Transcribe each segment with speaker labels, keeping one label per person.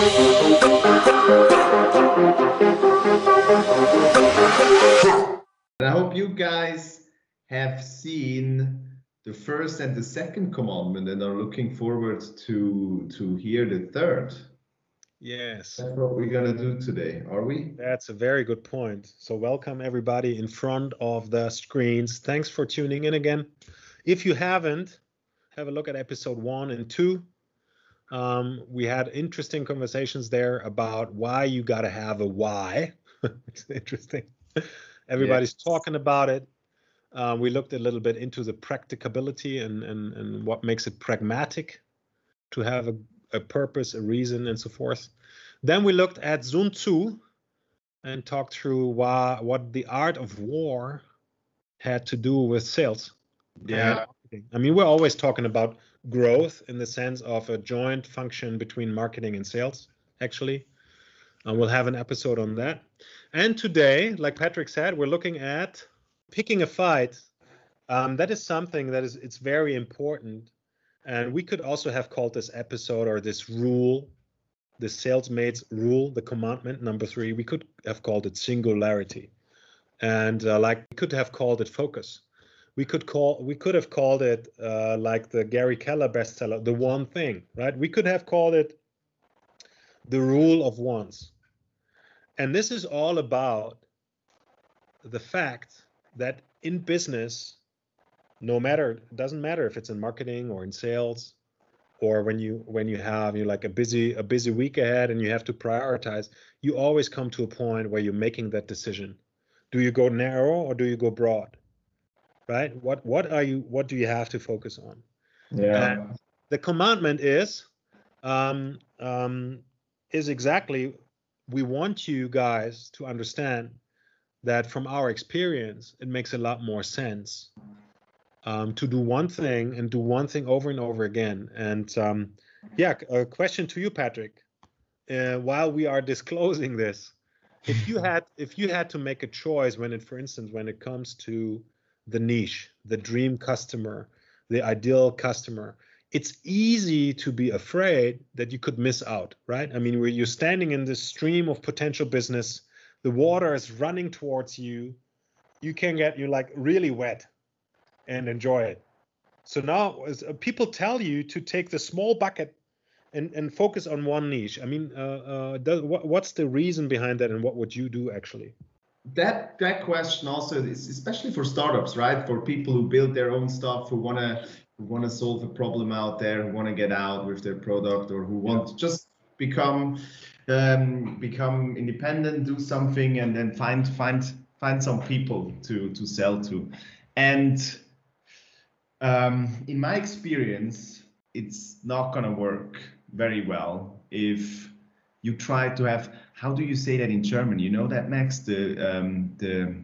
Speaker 1: I hope you guys have seen the first and the second commandment and are looking forward to to hear the third.
Speaker 2: Yes.
Speaker 1: That's what we're gonna do today, are we?
Speaker 2: That's a very good point. So welcome everybody in front of the screens. Thanks for tuning in again. If you haven't, have a look at episode one and two. Um, we had interesting conversations there about why you got to have a why. it's interesting. Everybody's yes. talking about it. Uh, we looked a little bit into the practicability and, and, and what makes it pragmatic to have a, a purpose, a reason, and so forth. Then we looked at Sun Tzu and talked through why, what the art of war had to do with sales.
Speaker 1: Yeah.
Speaker 2: I mean, we're always talking about growth in the sense of a joint function between marketing and sales, actually. Uh, we'll have an episode on that. And today, like Patrick said, we're looking at picking a fight. Um, that is something that is it's very important. And we could also have called this episode or this rule, the salesmates rule, the commandment number three. We could have called it singularity, and uh, like we could have called it focus we could call we could have called it uh, like the Gary Keller bestseller, the one thing, right? We could have called it the rule of ones. And this is all about the fact that in business, no matter it doesn't matter if it's in marketing or in sales, or when you when you have you like a busy a busy week ahead and you have to prioritize, you always come to a point where you're making that decision. Do you go narrow or do you go broad? Right? What what are you what do you have to focus on?
Speaker 1: Yeah. And
Speaker 2: the commandment is um, um, is exactly we want you guys to understand that from our experience, it makes a lot more sense um, to do one thing and do one thing over and over again. And um, yeah, a question to you, Patrick. Uh, while we are disclosing this, if you had if you had to make a choice when it, for instance, when it comes to the niche, the dream customer, the ideal customer, it's easy to be afraid that you could miss out, right? I mean, where you're standing in this stream of potential business, the water is running towards you, you can get you like really wet and enjoy it. So now uh, people tell you to take the small bucket and, and focus on one niche. I mean, uh, uh, does, what, what's the reason behind that and what would you do actually?
Speaker 1: That that question also is especially for startups, right? For people who build their own stuff, who wanna who wanna solve a problem out there, who wanna get out with their product, or who want yeah. to just become um, become independent, do something, and then find find find some people to to sell to. And um, in my experience, it's not gonna work very well if you try to have how do you say that in German? You know that Max the um, the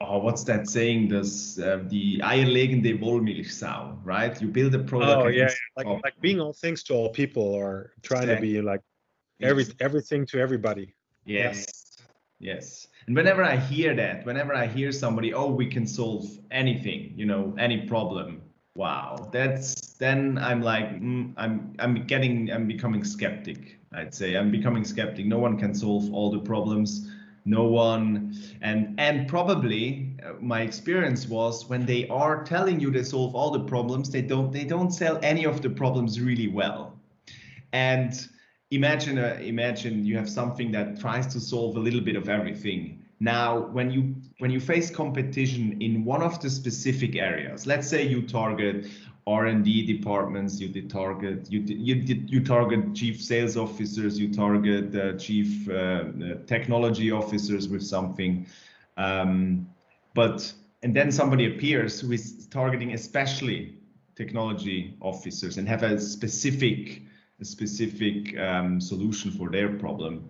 Speaker 1: oh what's that saying? This uh, the eierlegende Wollmilchsau, right? You build a product.
Speaker 2: Oh yeah, like like being all things to all people or trying exactly. to be like every everything to everybody.
Speaker 1: Yes. Yes. And whenever I hear that, whenever I hear somebody, oh, we can solve anything, you know, any problem. Wow, that's then I'm like, mm, I'm I'm getting I'm becoming skeptic I'd say I'm becoming skeptic. No one can solve all the problems. No one, and and probably uh, my experience was when they are telling you they solve all the problems, they don't they don't sell any of the problems really well. And imagine uh, imagine you have something that tries to solve a little bit of everything. Now, when you when you face competition in one of the specific areas, let's say you target R&D departments, you target you you you target chief sales officers, you target uh, chief uh, technology officers with something, um, but and then somebody appears who is targeting especially technology officers and have a specific a specific um, solution for their problem.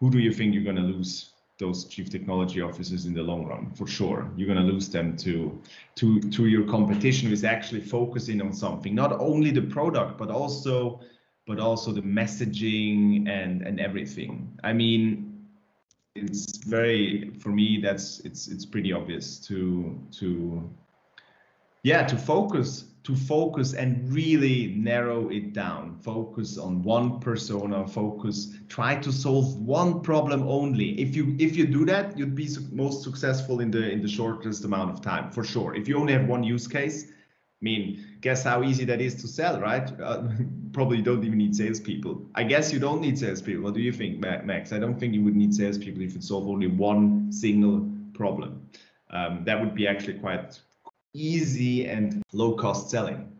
Speaker 1: Who do you think you're going to lose? Those chief technology officers in the long run for sure. You're going to lose them to to to your competition is actually focusing on something. Not only the product but also but also the messaging and and everything. I mean it's very for me that's it's it's pretty obvious to to yeah to focus to focus and really narrow it down. Focus on one persona focus try to solve one problem only. If you if you do that you'd be most successful in the in the shortest amount of time for sure. If you only have one use case i mean guess how easy that is to sell right? Uh, probably you don't even need salespeople. I guess you don't need salespeople. What do you think max? I don't think you would need salespeople if you solve only one single problem. Um, that would be actually quite easy and low cost selling.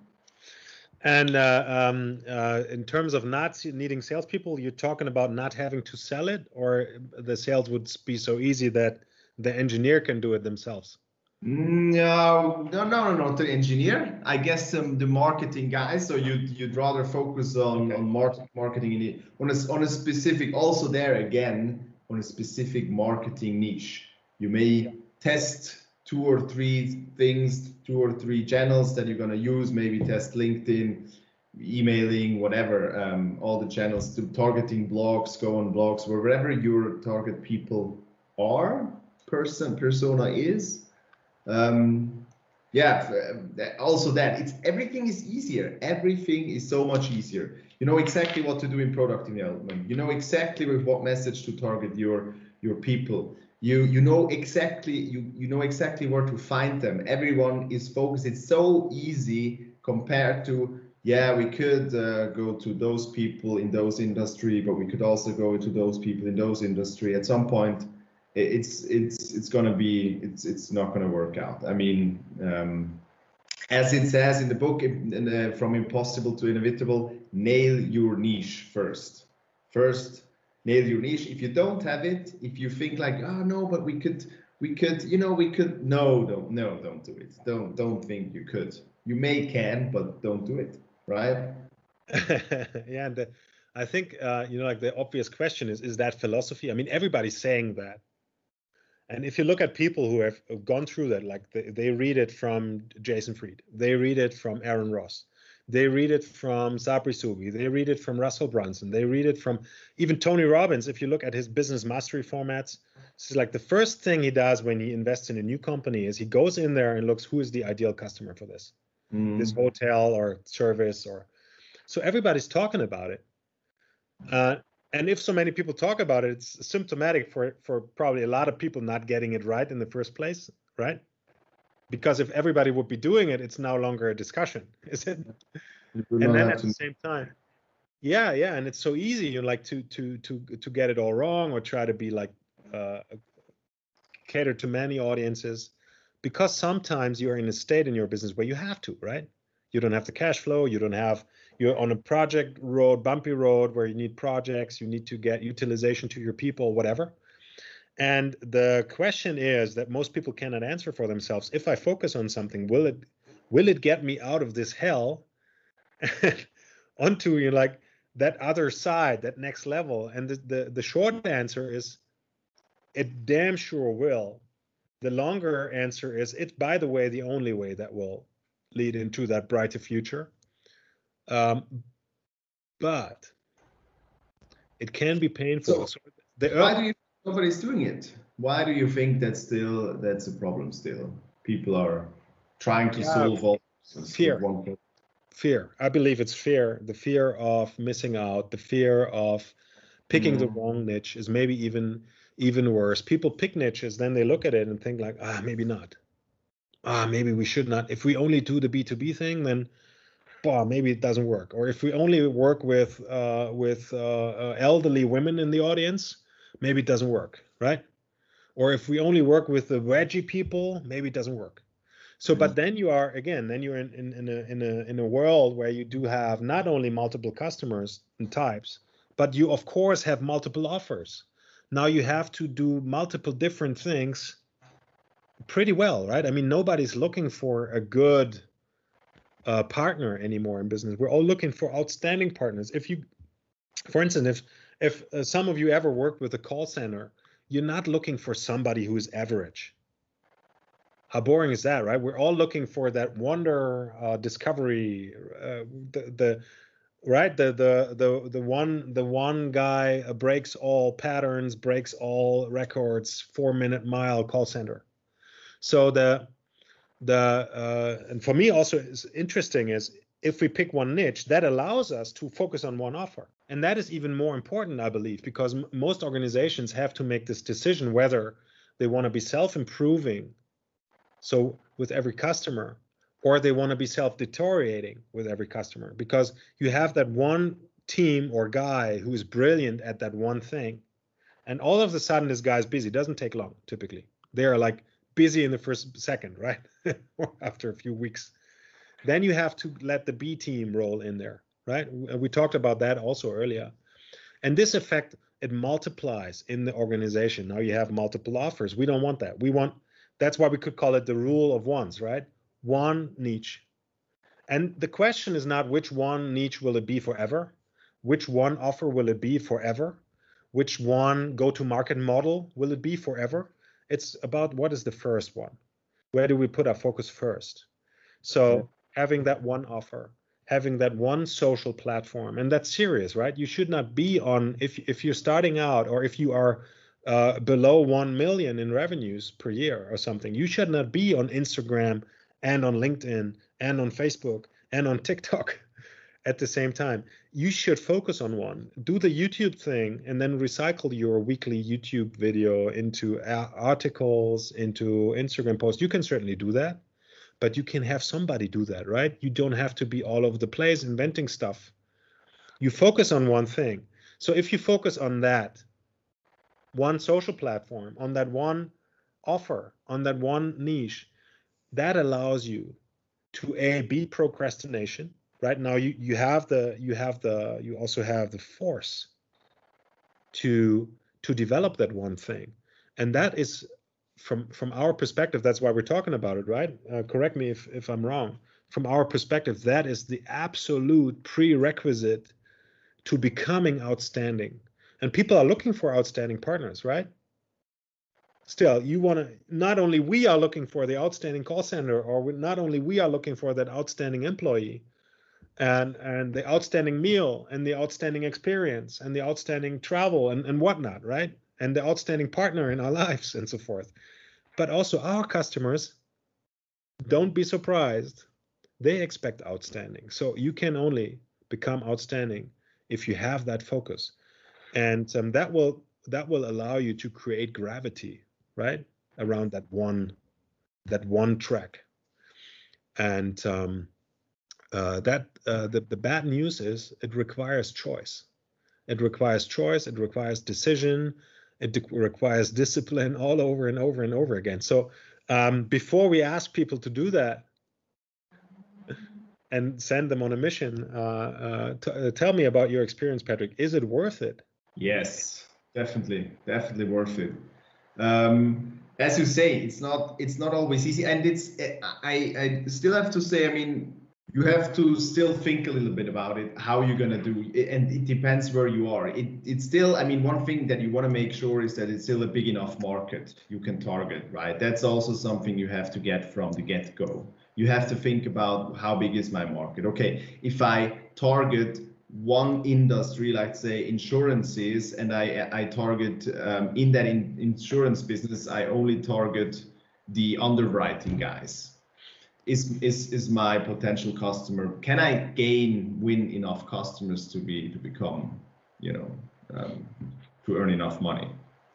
Speaker 2: And uh, um, uh, in terms of not needing salespeople, you're talking about not having to sell it, or the sales would be so easy that the engineer can do it themselves.
Speaker 1: No, no, no, no, not the engineer. I guess um, the marketing guys. So you'd you'd rather focus on okay. on market, marketing on a on a specific. Also there again on a specific marketing niche. You may test two or three things, two or three channels that you're going to use, maybe test LinkedIn, emailing, whatever, um, all the channels to targeting blogs, go on blogs, wherever your target people are, person, persona is. Um, yeah, also that it's everything is easier. Everything is so much easier. You know exactly what to do in product development. You know exactly with what message to target your your people you you know exactly you you know exactly where to find them. Everyone is focused. It's so easy compared to yeah we could uh, go to those people in those industry but we could also go to those people in those industry. At some point it's it's it's gonna be it's it's not gonna work out. I mean um, as it says in the book in, uh, from impossible to inevitable nail your niche first. First nail your niche. If you don't have it, if you think like, oh no, but we could, we could, you know, we could. No, don't, no, don't do it. Don't, don't think you could. You may can, but don't do it. Right?
Speaker 2: yeah, and the, I think uh, you know, like the obvious question is, is that philosophy? I mean, everybody's saying that. And if you look at people who have gone through that, like they, they read it from Jason Fried, they read it from Aaron Ross, they read it from Sabri Suby. They read it from Russell Brunson. They read it from even Tony Robbins. If you look at his business mastery formats, this is like the first thing he does when he invests in a new company is he goes in there and looks who is the ideal customer for this, mm. this hotel or service or. So everybody's talking about it. Uh, and if so many people talk about it, it's symptomatic for for probably a lot of people not getting it right in the first place, right? Because if everybody would be doing it it's no longer a discussion is it? And then at to... the same time yeah yeah and it's so easy you like to to to to get it all wrong or try to be like uh, cater to many audiences because sometimes you're in a state in your business where you have to right? You don't have the cash flow you don't have you're on a project road bumpy road where you need projects you need to get utilization to your people whatever and the question is that most people cannot answer for themselves. If I focus on something, will it will it get me out of this hell onto you know, like that other side, that next level? And the, the the short answer is it damn sure will. The longer answer is it's by the way the only way that will lead into that brighter future. Um, but it can be painful.
Speaker 1: So, so the, why do you nobody's doing it. Why do you think that's still that's a problem? Still, people are trying to yeah, solve all
Speaker 2: fear. Fear. I believe it's fear. The fear of missing out. The fear of picking mm. the wrong niche is maybe even even worse. People pick niches, then they look at it and think like, ah, maybe not. Ah, maybe we should not. If we only do the B two B thing, then bah, maybe it doesn't work. Or if we only work with uh, with uh, uh, elderly women in the audience, maybe it doesn't work, right? Or if we only work with the wedgie people, maybe it doesn't work. So, mm-hmm. but then you are again, then you're in, in, in, a in a in a world where you do have not only multiple customers and types, but you of course have multiple offers. Now you have to do multiple different things pretty well, right? I mean, nobody's looking for a good uh, partner anymore in business. We're all looking for outstanding partners. If you, for instance, if if uh, some of you ever worked with a call center, you're not looking for somebody who is average. How boring is that, right? We're all looking for that wonder uh, discovery, uh, the, the right the the the the one the one guy uh, breaks all patterns, breaks all records, four minute mile call center. So the the uh, and for me also is interesting is if we pick one niche that allows us to focus on one offer and that is even more important i believe because m- most organizations have to make this decision whether they want to be self-improving so with every customer or they want to be self-deteriorating with every customer because you have that one team or guy who is brilliant at that one thing and all of a sudden this guy's busy. Doesn't take long typically. They are like busy in the first second right? After a few weeks. Then you have to let the b team roll in there right? Uh, we talked about that also earlier. And this effect it multiplies in the organization. Now you have multiple offers. We don't want that. We want that's why we could call it the rule of ones right? One niche. And the question is not which one niche will it be forever? Which one offer will it be forever? Which one go to market model will it be forever? It's about what is the first one? Where do we put our focus first? So having that one offer having that one social platform and that's serious right? You should not be on if if you're starting out or if you are uh, below 1 million in revenues per year or something you should not be on instagram and on linkedin and on facebook and on tiktok at the same time. You should focus on one. Do the youtube thing and then recycle your weekly youtube video into articles into instagram posts. You can certainly do that but you can have somebody do that right? You don't have to be all over the place inventing stuff. You focus on one thing. So if you focus on that one social platform on that one offer on that one niche that allows you to a beat procrastination right? Now you you have the you have the you also have the force to to develop that one thing. And that is from from our perspective that's why we're talking about it right? Uh, correct me if if i'm wrong. From our perspective that is the absolute prerequisite to becoming outstanding. And people are looking for outstanding partners right? Still you want to not only we are looking for the outstanding call center or not only we are looking for that outstanding employee and and the outstanding meal and the outstanding experience and the outstanding travel and, and whatnot right and the outstanding partner in our lives and so forth but also our customers don't be surprised they expect outstanding so you can only become outstanding if you have that focus and um, that will that will allow you to create gravity right around that one that one track and um, uh, that uh, the, the bad news is it requires choice. It requires choice. It requires decision. It requires discipline all over and over and over again. So um, before we ask people to do that and send them on a mission, uh, uh, uh, tell me about your experience, Patrick. Is it worth it?
Speaker 1: Yes, definitely, definitely worth it. Um, as you say, it's not it's not always easy, and it's I I still have to say, I mean, you have to still think a little bit about it how you're going to do it and it depends where you are. It, it's still i mean one thing that you want to make sure is that it's still a big enough market you can target right? That's also something you have to get from the get-go. You have to think about how big is my market. Okay if i target one industry like say insurances and i i target um, in that in, insurance business i only target the underwriting guys is is is my potential customer can i gain win enough customers to be to become you know um, to earn enough money?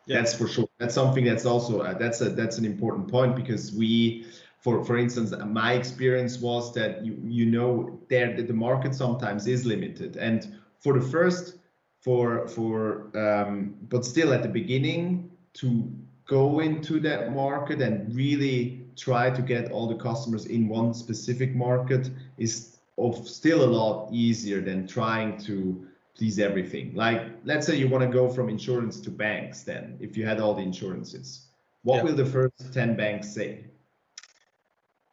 Speaker 1: Yeah. that's for sure. That's something that's also uh, that's a that's an important point because we for for instance my experience was that you you know there the market sometimes is limited. And for the first for for um, but still at the beginning to go into that market and really try to get all the customers in one specific market is of still a lot easier than trying to please everything. Like, let's say you want to go from insurance to banks, then if you had all the insurances, what yeah. will the first 10 banks say?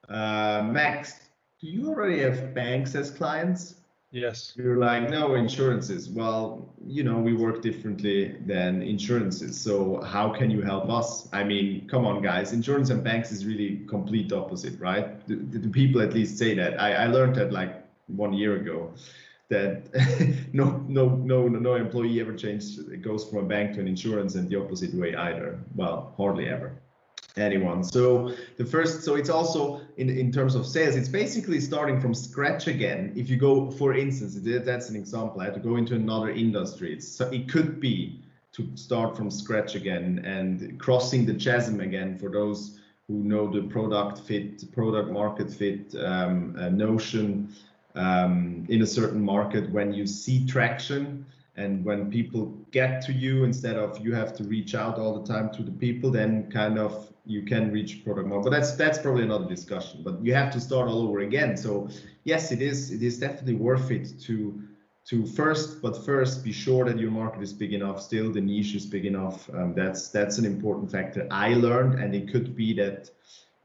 Speaker 1: Uh, Max, do you already have banks as clients?
Speaker 2: Yes.
Speaker 1: You're like, no, insurances. Well, you know, we work differently than insurances. So how can you help us? I mean, come on, guys. Insurance and banks is really complete opposite, right? The do people at least say that? I, I learned that like one year ago that no no no no employee ever changes goes from a bank to an insurance and the opposite way either. Well, hardly ever. Anyone. So the first so it's also in in terms of sales it's basically starting from scratch again. If you go for instance that's an example i had to go into another industry. It's it could be to start from scratch again and crossing the chasm again for those who know the product fit product market fit um, uh, notion um, in a certain market when you see traction and when people get to you instead of you have to reach out all the time to the people then kind of you can reach product market. but that's that's probably another discussion but you have to start all over again so yes it is it is definitely worth it to to first but first be sure that your market is big enough still the niche is big enough um, that's that's an important factor i learned and it could be that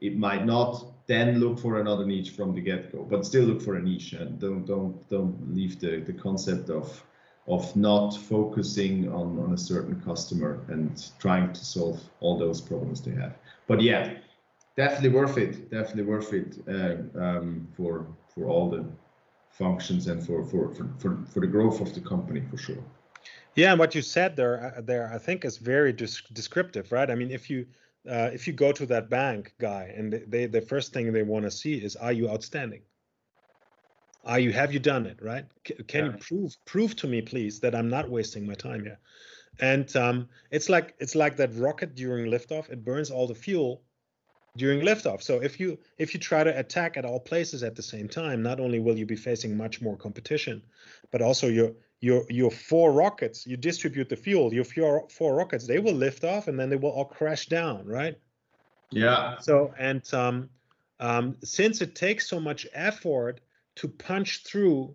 Speaker 1: it might not then look for another niche from the get-go but still look for a niche and don't don't don't leave the the concept of of not focusing on, on a certain customer and trying to solve all those problems they have. But yeah, definitely worth it. Definitely worth it uh, um, for for all the functions and for, for for, for for the growth of the company for sure.
Speaker 2: Yeah, and what you said there uh, there I think is very descriptive, right? I mean, if you uh, if you go to that bank guy and they the first thing they want to see is are you outstanding? Are you have you done it right? C- can yeah. you prove prove to me, please, that I'm not wasting my time here? And um, it's like it's like that rocket during liftoff. It burns all the fuel during liftoff. So if you if you try to attack at all places at the same time, not only will you be facing much more competition, but also your your your four rockets. You distribute the fuel. Your four four rockets they will lift off and then they will all crash down, right?
Speaker 1: Yeah.
Speaker 2: So and um, um, since it takes so much effort to punch through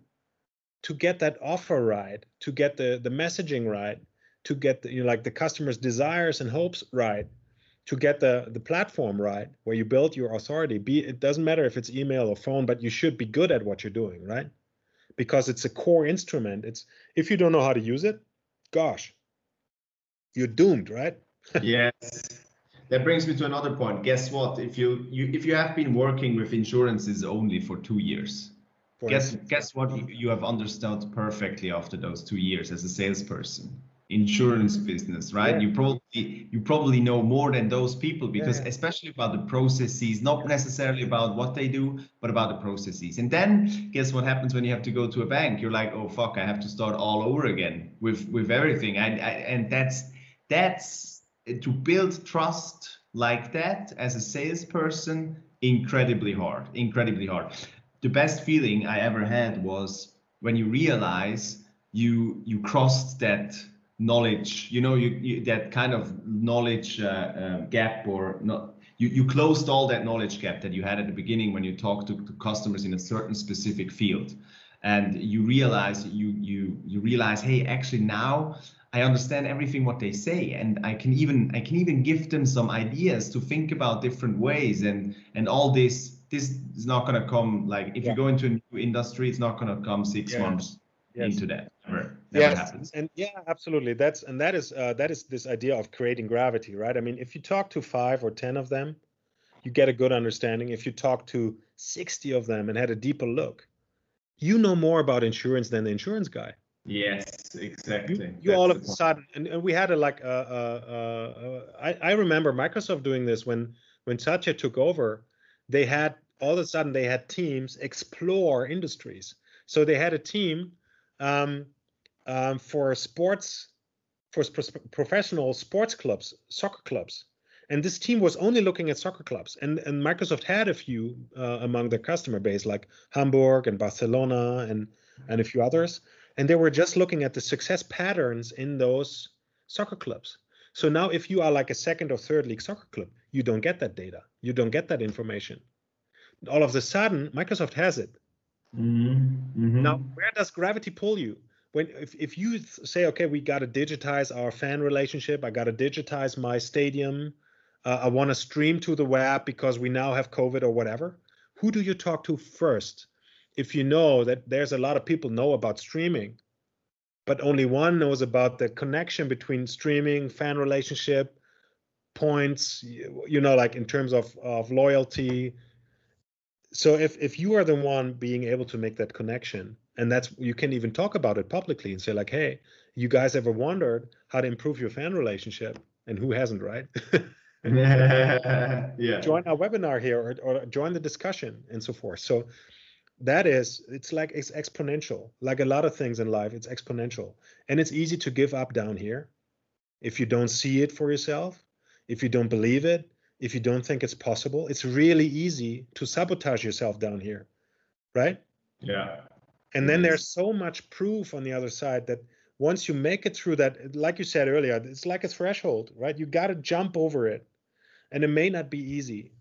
Speaker 2: to get that offer right, to get the the messaging right, to get the, you know, like the customer's desires and hopes right, to get the the platform right where you build your authority. Be it doesn't matter if it's email or phone, but you should be good at what you're doing, right? Because it's a core instrument. It's if you don't know how to use it, gosh, you're doomed, right?
Speaker 1: yes. That brings me to another point. Guess what? If you, you if you have been working with insurances only for two years, guess instance. guess what you have understood perfectly after those two years as a salesperson insurance business right? Yeah. you probably you probably know more than those people because yeah. especially about the processes not necessarily about what they do but about the processes. And then guess what happens when you have to go to a bank? You're like oh fuck i have to start all over again with with everything. And and that's that's eh, to build trust like that as a salesperson incredibly hard incredibly hard. The best feeling I ever had was when you realize you you crossed that knowledge, you know, you, you that kind of knowledge uh, uh, gap or not. You, you closed all that knowledge gap that you had at the beginning when you talked to, to customers in a certain specific field and you realize you you you realize hey actually now i understand everything what they say and i can even i can even give them some ideas to think about different ways and and all this this is not going to come like if yeah. you go into a new industry, it's not going to come six yeah. months yes. into that. Never,
Speaker 2: yes. happens. And yeah, absolutely. That's and that is uh, that is this idea of creating gravity, right? I mean, if you talk to five or ten of them, you get a good understanding. If you talk to sixty of them and had a deeper look, you know more about insurance than the insurance guy.
Speaker 1: Yes, exactly.
Speaker 2: You, you all of a sudden, and, and we had a like, uh, uh, uh, I, I remember Microsoft doing this when when Satya took over. They had all of a sudden they had teams explore industries. So they had a team um, um, for sports, for professional sports clubs, soccer clubs. And this team was only looking at soccer clubs. And, and Microsoft had a few uh, among their customer base, like Hamburg and Barcelona and, and a few others. And they were just looking at the success patterns in those soccer clubs. So now, if you are like a second or third league soccer club, you don't get that data. You don't get that information all of a sudden Microsoft has it.
Speaker 1: Mm-hmm. Mm-hmm.
Speaker 2: Now, where does gravity pull you? When if, if you say, okay, we got to digitize our fan relationship, I got to digitize my stadium, uh, I want to stream to the web because we now have COVID or whatever. Who do you talk to first? If you know that there's a lot of people know about streaming, but only one knows about the connection between streaming, fan relationship, points, you know, like in terms of of loyalty, so if if you are the one being able to make that connection and that's you can even talk about it publicly and say like hey you guys ever wondered how to improve your fan relationship? And who hasn't right?
Speaker 1: Yeah.
Speaker 2: join our webinar here or, or join the discussion and so forth. So that is it's like it's exponential. Like a lot of things in life it's exponential. And it's easy to give up down here if you don't see it for yourself if you don't believe it if you don't think it's possible. It's really easy to sabotage yourself down here right?
Speaker 1: Yeah
Speaker 2: and then there's so much proof on the other side that once you make it through that like you said earlier it's like a threshold right you got to jump over it and it may not be easy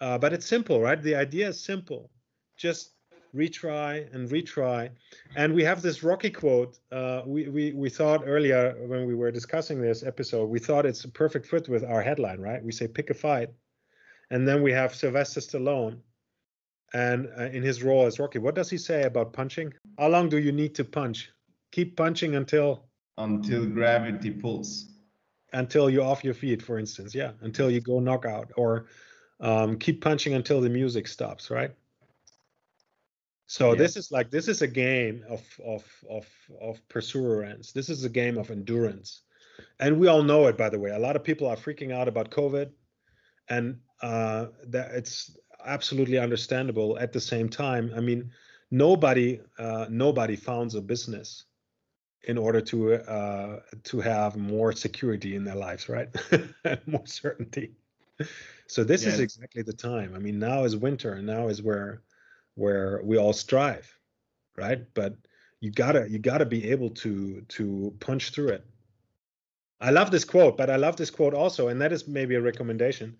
Speaker 2: uh, but it's simple right the idea is simple just retry and retry. And we have this Rocky quote. Uh, we, we, we thought earlier when we were discussing this episode, we thought it's a perfect fit with our headline, right? We say pick a fight. And then we have Sylvester Stallone and uh, in his role as Rocky. What does he say about punching? How long do you need to punch? Keep punching until
Speaker 1: until gravity pulls.
Speaker 2: Until you're off your feet, for instance. Yeah, until you go knockout, or um, keep punching until the music stops, right? So yeah. this is like this is a game of of of of perseverance. This is a game of endurance, and we all know it. By the way, a lot of people are freaking out about COVID, and uh, that it's absolutely understandable. At the same time, I mean, nobody uh, nobody founds a business in order to uh, to have more security in their lives, right? more certainty. So this yes. is exactly the time. I mean, now is winter, and now is where where we all strive, right? But you gotta you gotta be able to to punch through it. I love this quote, but I love this quote also, and that is maybe a recommendation.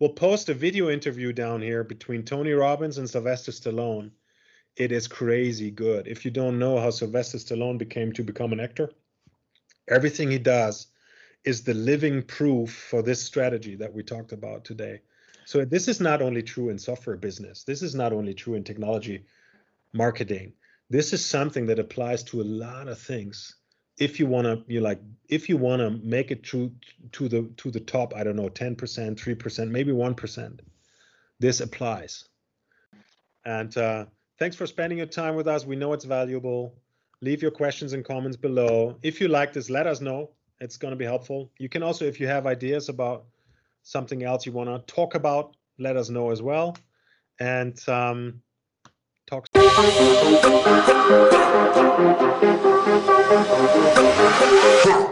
Speaker 2: We'll post a video interview down here between Tony Robbins and Sylvester Stallone. It is crazy good. If you don't know how Sylvester Stallone became to become an actor, everything he does is the living proof for this strategy that we talked about today. So this is not only true in software business. This is not only true in technology marketing. This is something that applies to a lot of things. If you want to, you like, if you want to make it to to the to the top, I don't know, 10%, 3%, maybe 1%, this applies. And uh, thanks for spending your time with us. We know it's valuable. Leave your questions and comments below. If you like this, let us know. It's going to be helpful. You can also, if you have ideas about something else you want to talk about, let us know as well. And um, talk. Yeah.